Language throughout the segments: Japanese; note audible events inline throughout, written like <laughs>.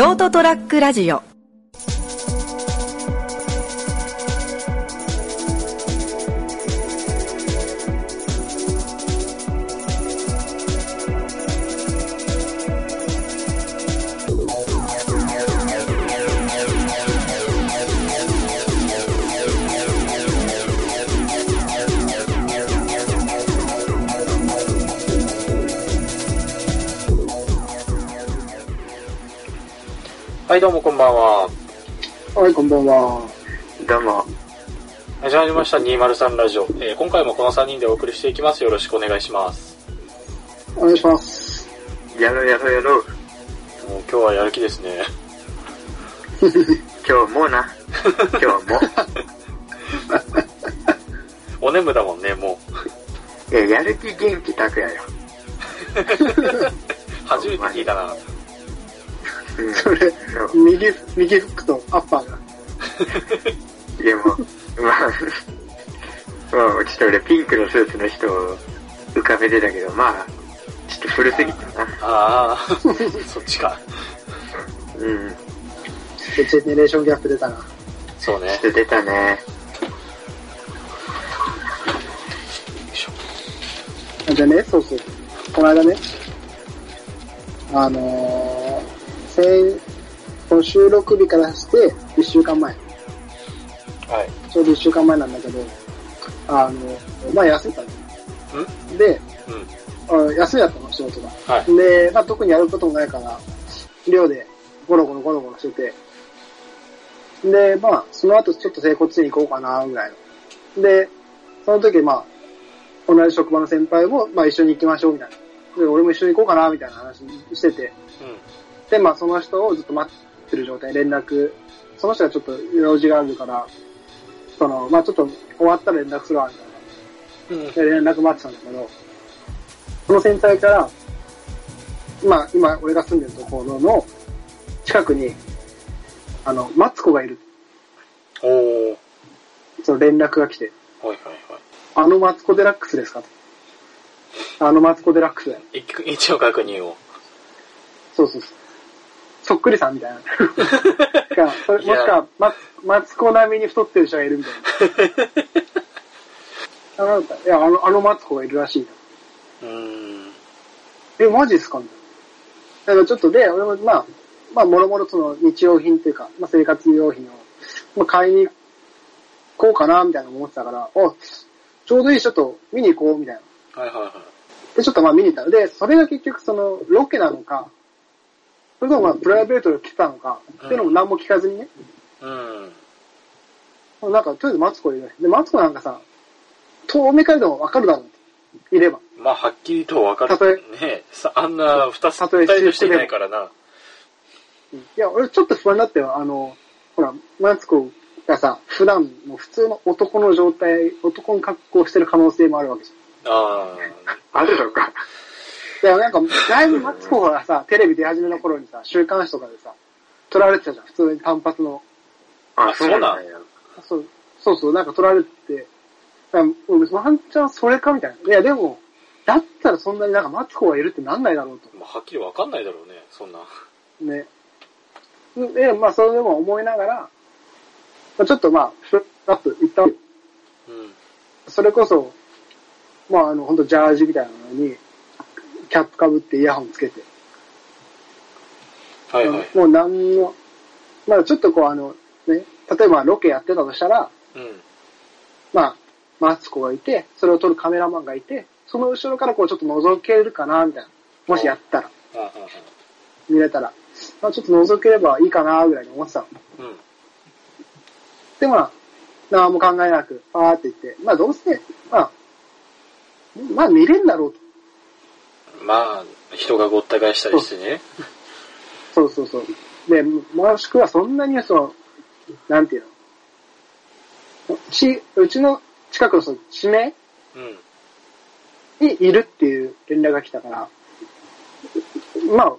ショートトラックラジオ。はい、どうもこんばんは。はい、こんばんは。どうも。始まりました203ラジオ。えー今回もこの3人でお送りしていきます。よろしくお願いします。お願いします。やろうやろうやろう。もう今日はやる気ですね。<laughs> <laughs> 今日もな。今日も。<laughs> お眠だもんね、もう。いや、やる気元気拓也よ。初めて聞いたな。うん。それ、右、右フックとアッパーが。いやもう、まあ、まあ、ちょっと俺ピンクのスーツの人を浮かべてたけど、まあ、ちょっと古すぎたな。ああ、そっちか。うん。ジェネレーションギャップ出たな。そうね。ちょっと出たね。よいしょでね、そうそう。この間ね、あのー、先、この収録日からして1週間前。はい。ちょうど1週間前なんだけど、あの、まあ休んだの。ん？で、うん。あ休みだったの、仕事が。はい。で、まあ特にやることもないから、寮でゴロゴロゴロゴロしてて、で、まあ、その後ちょっと整骨院行こうかな、ぐらいの。で、その時、まあ、同じ職場の先輩も、まあ一緒に行きましょう、みたいな。で、俺も一緒に行こうかな、みたいな話してて、うで、まあその人をずっと待ってる状態、連絡、その人がちょっと用事があるから、その、まあちょっと終わったら連絡するわ、みたいな。ん。うん。で連絡待ってたんだけど、その先輩から、まあ、今、俺が住んでるところの近くに、あの、マツコがいる。おー。その連絡が来て、はいはいはい。あのマツコデラックスですかと。あのマツコデラックスだよ。一一応確認を。そうそうそう。そっくりさんみたいな。<laughs> かそれもしくは、マツマツコ並みに太ってる人がいるみたいな。<laughs> あなんかいや、あの、あのマツコがいるらしいと。うーん。え、マジですか？みたいな。だからちょっとで、俺もまあ、まあ、もろもろその日用品っていうか、まあ、生活用品を、まあ、買いに行こうかな、みたいな思ってたから、お、ちょうどいい、ちょっと見に行こう、みたいな。はいはいはい。で、ちょっとまあ見に行ったので、それが結局その、ロケなのか、それともまあ、プライベートで来てたのか、っていうのも何も聞かずにね、うん。なんか、とりあえずマツコいる。で、マツコなんかさ、遠目からでもわかるだろう。いれば。まあ、はっきりと分かる。たとえねさ、あんな二つ、二人としていないからな。いや、俺ちょっと不安だったよ。あの、ほら、マツコがさ、普段もう普通の男の状態、男の格好してる可能性もあるわけじああるのか。ゃん。いや、なんか、だいぶマツコがさ、テレビ出始めの頃にさ、週刊誌とかでさ、撮られてたじゃん。普通に単発の。あ、そうなんや。そう、そうそう、なんか撮られてて、だから俺ワンチャンそれかみたいな。いや、でも、だったらそんなになんかマツコがいるってなんないだろうとあ。。まあ、はっきり分かんないだろうね、そんな。ね。で、まあ、それでも思いながら、まあちょっとまあ、ふらっと行ったわけうん。それこそ、まあ、あの、本当ジャージみたいなのに、キャップかぶってイヤホンつけて、はいはい。もう何の、まあちょっとこうあの、ね、例えばロケやってたとしたら、うん。まあ、マツコがいて、それを撮るカメラマンがいて、その後ろからこうちょっと覗けるかな、みたいな。もしやったら、ああ、見れたら。まあちょっと覗ければいいかな、ぐらいに思ってたの。うん。で、まあ、何も考えなく、パーって言って、まあどうせ、まあ、まあ見れんだろうと。まあ、人がごった返したりしてね。そうそうそう。で、もしくはそんなにその、なんていうの？ち、うちの近くのその地名うん。にいるっていう連絡が来たから、まあ、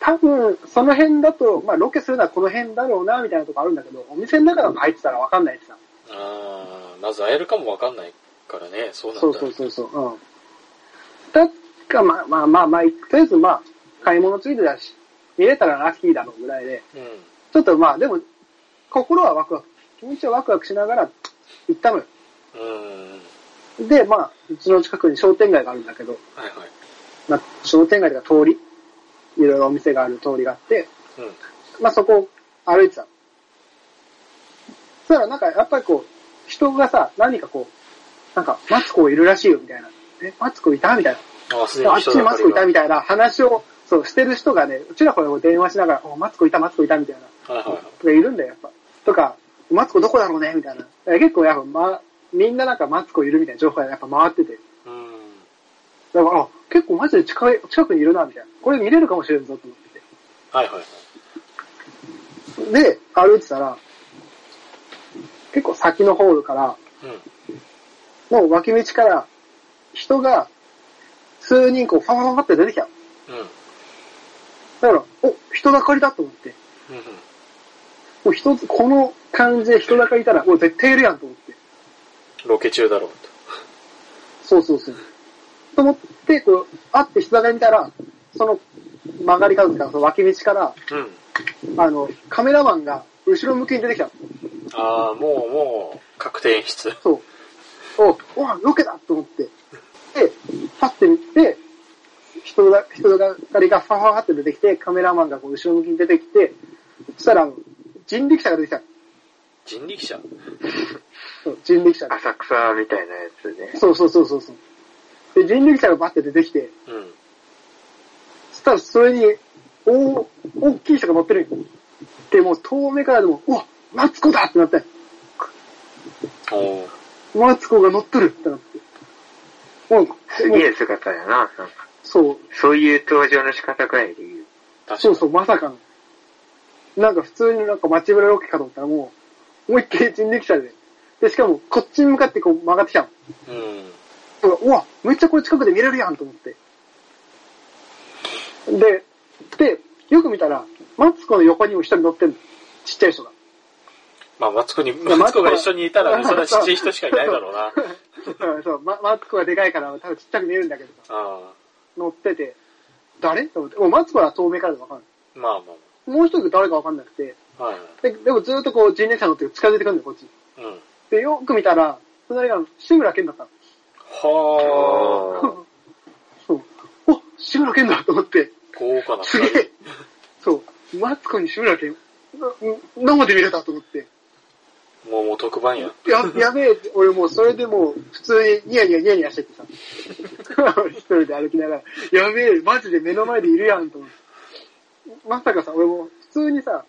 多分、その辺だと、まあ、ロケするのはこの辺だろうな、みたいなとこあるんだけど、お店の中とか入ってたらわかんないってさ。ああ、まず会えるかもわかんないからね、そうなんだ。そうそうそうそう。うん。だか、まあまあまあまあ、とりあえずまあ、買い物ついてだし、見れたらラッキーだろうぐらいで、うん。ちょっとまあでも、心はワクワク、気持ちはワクワクしながら行ったのよ。うん。で、まあ、うちの近くに商店街があるんだけど、はいはい。まあ、商店街とか通り、いろいろお店がある通りがあって、うん。まあそこを歩いてたの。そしたらなんかやっぱりこう、人がさ、何かこう、なんか、マツコいるらしいよみたいな。え、マツコいた？みたいな。あ、っちにマツコいたみたたいな話を、そう、してる人がね、うちらこれを電話しながら、お、マツコいた、マツコいたみたいな。い。はいはい。とかいるんだよ、やっぱ。とか、マツコどこだろうねみたいな。え結構やっぱ、ま、みんななんかマツコいるみたいな情報がやっぱ回ってて。うん。だから、あ、結構マジで近い、近くにいるな、みたいな。これ見れるかもしれんぞ、と思ってはいはい。て。で、歩いてたら、結構先のホールから、うん。もう脇道から、人が、数人こう、ファファファって出てきたの。うん。だから、お、人だかりだと思って。うん。もう一つ、この感じで人だかりいたら、もう絶対いるやんと思って。ロケ中だろうそうそうそう。と思って、こう、会って人だかり見たら、その曲がり角から、その脇道から、と。うん。あの、カメラマンが後ろ向きに出てきたの。ああ、もう、もう、確定演出。そう。お、おわ、ロケだと思って。で、パッて見て、人だ、人だかりがファファファって出てきて、カメラマンがこう後ろ向きに出てきて、そしたら、あの、人力車が出てきたの。人力車？そう人力車が。浅草みたいなやつね。そうそうそうそうそう。で、人力車がバッて出てきて、うん。そしたらそれに、大、大きい人が乗ってるんよで、もう遠目からでも、うわ、マツコだってなったよ。おーマツコが乗っとるってなって。もう、すげえ姿やな。なんかそう、そういう登場の仕方くらいで言う。確かに。そうそう、まさかの。なんか普通になんか街ぶらロケかと思ったらもう、思いっきり人力車で。で、しかもこっちに向かってこう曲がってきたの。うん。うわ、めっちゃこれ近くで見れるやんと思って。で、で、よく見たら、マツコの横にも一人乗ってんの。ちっちゃい人が。まあ、マツコに、やマツコが一緒にいたらそれはちっちゃい人しかいないだろうな。う <laughs> んそう、ま、マツコがでかいから多分ちっちゃく見えるんだけどさ、あ乗ってて、誰？と思って。もうマツコは遠目からでわかんない。あ。まあまもう一人誰かわかんなくて、あ。はい。ででもずっとこう人力車乗って近づいてくるんだよ、こっちに。うん。で、よく見たら、隣が志村けんだったの。はあ。<laughs> そう。お、志村けんだと思って、豪華なすげえ。そう。マツコに志村けん、な生で見れたと思って。もう、もう特番や。や、やべえ俺もうそれでもう普通にニヤニヤニヤニヤしててさ。<laughs> 一人で歩きながら、やべえ、マジで目の前でいるやんと思って。まさかさ、俺も普通にさ、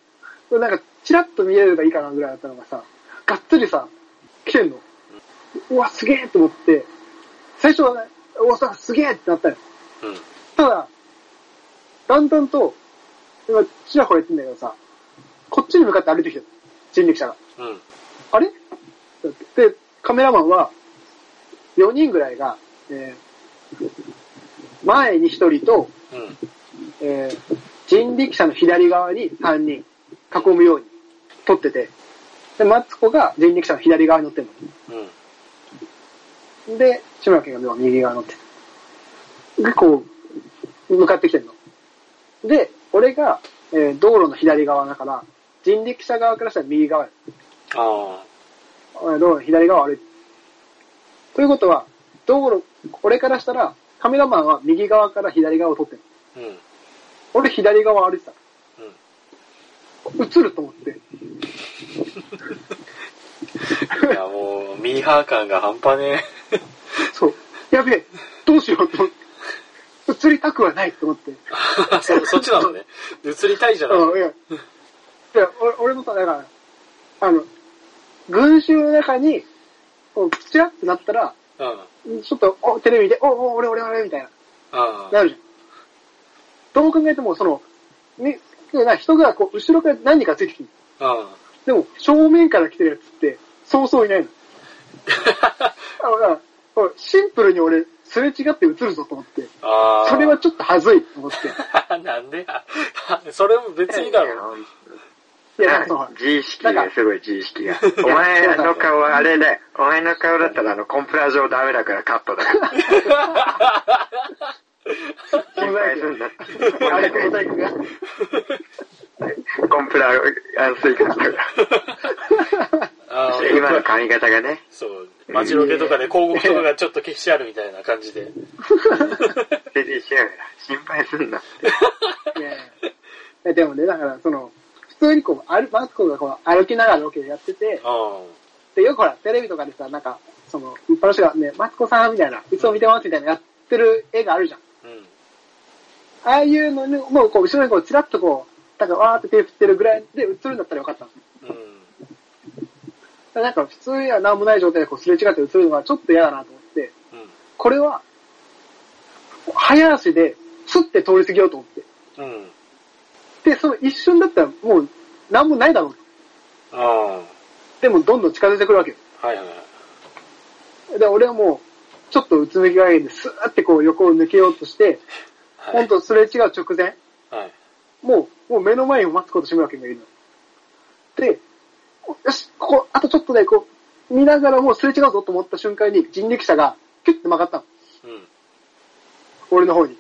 これなんかチラッと見えればいいかなぐらいだったのがさ、がっつりさ、来てんの。うわ、すげえと思って、最初はね、うわ、さ、すげえってなったよ。うん。ただ、だんだんと、今、ちらほら言ってんだけどさ、こっちに向かって歩いてきてる。人力車が。うん。あれ？で、カメラマンは、4人ぐらいが、えー前に1人と、うん。えー人力車の左側に3人囲むように撮ってて、で、マツコが人力車の左側に乗ってるうん。の。で、志村けんが右側に乗ってる。で、こう、向かってきてるの。で、俺が、えー道路の左側だから、人力車側からしたら右側やあえー道路の左側を歩いてる。ということは、道路、俺からしたら、カメラマンは右側から左側を撮ってる。あ。うん。俺左側歩いてた。うん。映ると思って。いや、もう、ミーハー感が半端ねそう。やべえ、どうしようと思って。映りたくはないと思って。え。<laughs> そ、そっちなのね。映りたいじゃない。うん、いや、いや、俺俺もさ、だから、あの、群衆の中に、こう、チラッとなったら、うん。ちょっと、お、テレビで、お、お、俺、俺、俺、みたいな、あなるじゃん。どう考えても、その、ね、な人が、こう、後ろから何人かついてきてる。でも、正面から来てるやつって、そうそういないの。<laughs> あだからシンプルに俺、すれ違って映るぞと思って、ああ。それはちょっと恥ずいと思って。<laughs> なんでや。それも別にだろ。いや、自意識がすごい自意識が。おや前の顔はあれだよ。お前の顔だったらあのコンプラ上ダメだからカットだよ。モザイク心配すんなって。あれ。コンプラアンス違反だか今の髪型がね、そう、街ロケとかで広告とかがちょっと消してあるみたいな感じで。全然違うから、心配すんなって。いやいやでもね、だから、その、普通にこう、歩マツコがこう歩きながらロケやってて、あで、よくほら、テレビとかでさ、なんか、その、一般の人がね、マツコさんみたいな、いつも見てますみたいなやってる絵があるじゃん。あ、うん。ああいうのに、もうこう、後ろにこう、チラッとこう、なんかわーって手振ってるぐらいで映るんだったらよかったの。うん。だからなんか普通には何もない状態でこう、すれ違って映るのがちょっと嫌だなと思って、うん。これは、早足で、スッて通り過ぎようと思って。うん。で、その一瞬だったらもう、何もないだろうと。あでも、どんどん近づいてくるわけよ。あ、はいはいはい。で、俺はもう、ちょっとうつむき加減で、スーってこう横を抜けようとして、はいほんとすれ違う直前、はい。もう、もう目の前を待つこと志村けんがいるの。で、よし、ここ、あとちょっとで、こう、見ながらもうすれ違うぞと思った瞬間に人力車が、キュッて曲がったの。うん。俺の方に。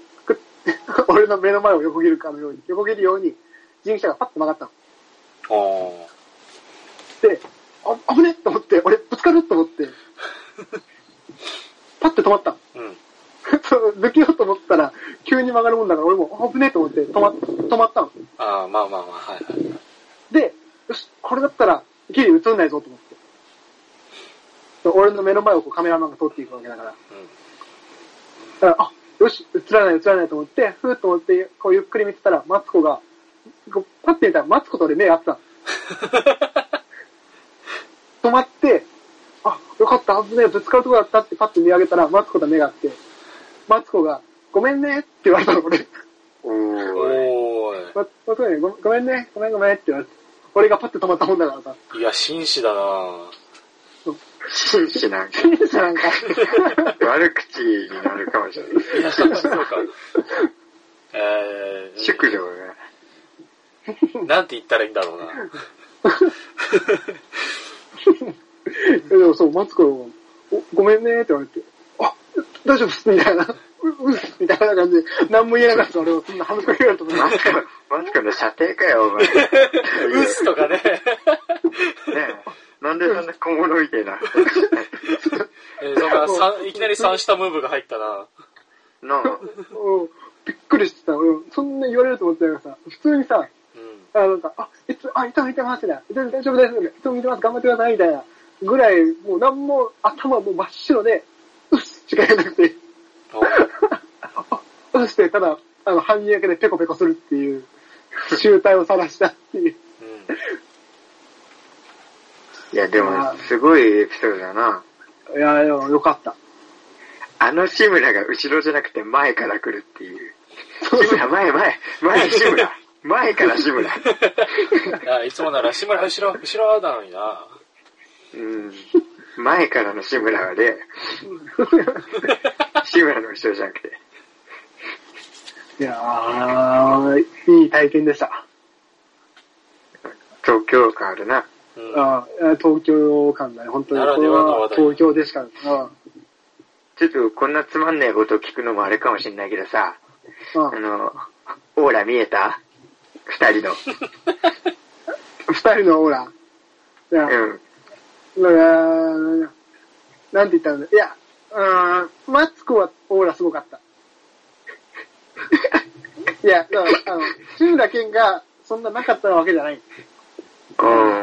<laughs> 俺の目の前を横切るかのように、横切るように、人力車がパッと曲がったの。あで、あ、危ねえと思って、俺ぶつかると思って、<laughs> パッて止まったの。あ、うん。<laughs> 抜けようと思ったら、急に曲がるもんだから、俺もあ危ねえと思って止ま、止まったの。ああ、まあまあまあ、はいはい。で、よし、これだったら、ギリ映んないぞと思って。俺の目の前をこうカメラマンが通っていくわけだから。だから、あ、よし、映らない映らないと思って、ふーっと思って、こうゆっくり見てたら、マツコが、こうパッて見たら、マツコと俺目が合ってたの。<laughs> 止まって、あ、よかった、危ねえ、ぶつかるとこだったってパッて見上げたら、マツコと目が合って、マツコが、ごめんねって言われたの、俺。おうん。ー。おーママツコにごごめんね、ごめんごめんって言われて、俺がパッて止まったもんだからさ。い。いや、紳士だなぁ。紳士なんか、審査なんか、悪口になるかもしれない。いや、そうか。えー、宿女が、なんて言ったらいいんだろうな。でもそう、マツコおごめんねって言われて、あ、大丈夫っす、みたいな。う、うっす、みたいな感じで、何も言えなかった俺をそんな話しかけられたことない。マスコ、マスコの射程かよ、お前。ねウスとかね。え。なんでそんな小物みたいな。<laughs> えーそんなさんいきなり三下ムーブが入ったな。なあ、うんびっくりしてた。俺、そんな言われると思ってたからさ、普通にさ、うん。あなんか、あ、いつ、あ、いつも見てますみたいな。大丈夫です。いつも見てます。頑張ってください。みたいな。ぐらい、もうなんも、頭もう真っ白で、うっしか言えなくて、うっして、ただ、あの、半身焼けでペコペコするっていう、集体を晒したっていう。うん。いや、でも、すごいエピソードだな。いや、でもよかった。あの志村が後ろじゃなくて前から来るっていう。志村、前、前、前、志村。<laughs> 前から志村。<laughs> あいつもなら、志村後ろ、後ろなのにな。うん。前からの志村はね、<laughs> 志村の後ろじゃなくて。いやー、いい体験でした。東京感あるな。うん。あ東京感だね、本当に。これでは東京でしか、うん。ちょっとこんなつまんないことを聞くのもあれかもしんないけどさ、うんあの、オーラ見えた？二人の。<laughs> 二人のオーラ？いや、うん。うーんなんて言ったんだいや、うーん、マツコはオーラすごかった。<laughs> いや、だから、あの、志村けんがそんななかったわけじゃない。うん。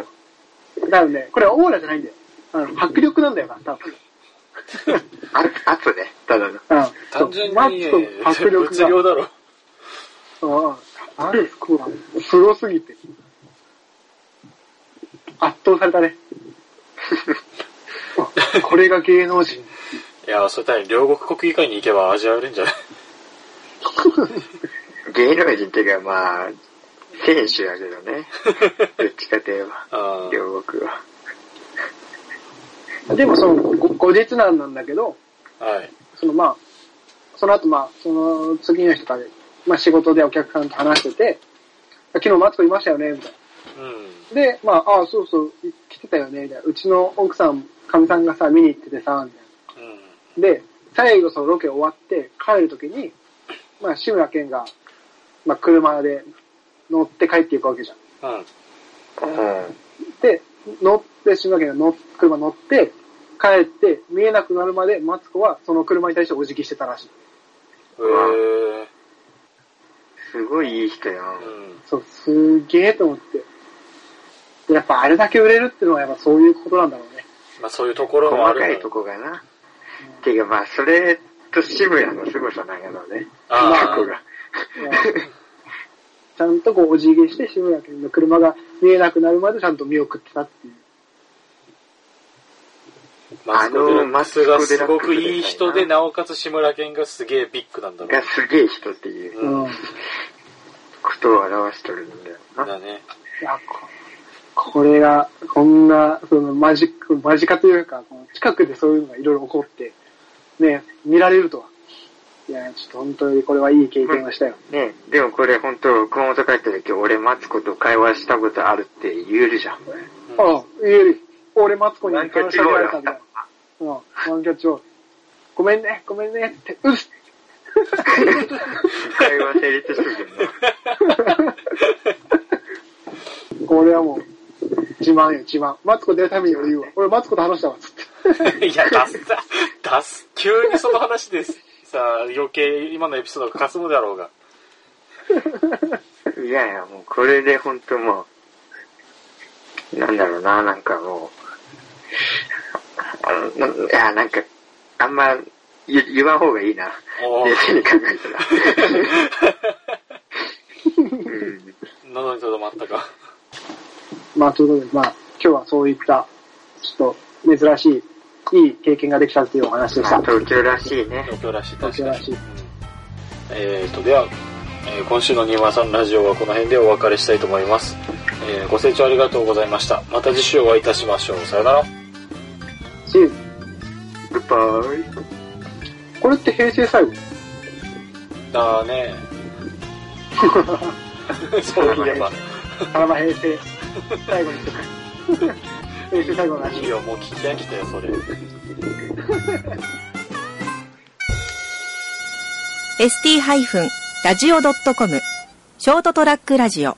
多分ね、これはオーラじゃないんだよ。あの、迫力なんだよな、多分。あ、圧ね、ただの。うん。単純に、迫力が。物量だろ。うんマツコはすごすぎて。圧倒されたね。あ <laughs> これが芸能人。いや、それ多分両国国技館に行けば味わえるんじゃない？<laughs> 芸能人っていうかまあ、選手だけどね。<laughs> どっちかといえば、両国は。でもその、ご後日談なんだけど、はい。そのまあ、その後まあ、その次の日とかで、まあ仕事でお客さんと話してて、昨日マツコいましたよね、みたいうん。な。で、まあ、ああ、そうそう、来てたよね、みたいな。うちの奥さん、かみさんがさ、見に行っててさ、みたいな。うん。で、最後そのロケ終わって帰るときに、まあ、志村けんが、まあ、車で乗って帰っていくわけじゃん。うん。うん。で、乗って、志村けんが乗っ車乗って、帰って、見えなくなるまで、マツコはその車に対してお辞儀してたらしい。へえ。すごいいい人やん。うん。そう、すげえと思って。でやっぱあれだけ売れるっていうのはやっぱそういうことなんだろうね。まあそういうところもあるの細かいとこがな。ていうかまあ、それと志村の凄さなんやろうね。あそこが。ちゃんとこうお辞儀して志村けんの車が見えなくなるまでちゃんと見送ってたっていう。マツコ・デラックスがすごくいい人で、なおかつ志村けんがすげえビッグなんだろがすげえ人っていううんことを表しとるんだよな。だね。や、ここれが、こんな、その間近、間近というか、近くでそういうのがいろいろ起こって、ね、見られるとは。いや、ちょっと本当にこれはいい経験をしたよ。ねでもこれ本当、熊本帰った時俺マツコと会話したことあるって言えるじゃん。ああ、言える。俺、マツコに話しかけられたんだよ。うん、ワンキャッチボール。ごめんね、ごめんねって、うっす会話成立してるけどな。これはもう、自慢よ、自慢。マツコ出るために俺言うわ。俺、マツコと話したわ、つって。いや、出す、出す。急にその話です。さあ、余計今のエピソードが霞むだろうが。<laughs> いやいや、もうこれで本当もう、なんだろうな、なんかもう、あのないや、なんか、あんま言言わん方がいいな。冷静に考えたら。<laughs> うん喉にとどまったか。まあ、ということで、まあ、今日はそういった、ちょっと、珍しい、いい経験ができたっていうお話でしたまあ。東京らしいね。東京らしい、確かに。東京らしいうんえーと、では、えー今週のニマさんラジオはこの辺でお別れしたいと思います。えーご清聴ありがとうございました。また次週お会いいたしましょう。さよなら。し、グッバイ。これって平成最後？だね。<laughs> そういえば。さらば平成、最後にして平成最後の話いい。よ、もう聞き飽きたよ、それ。<laughs> ST-radio.com ショートトラックラジオ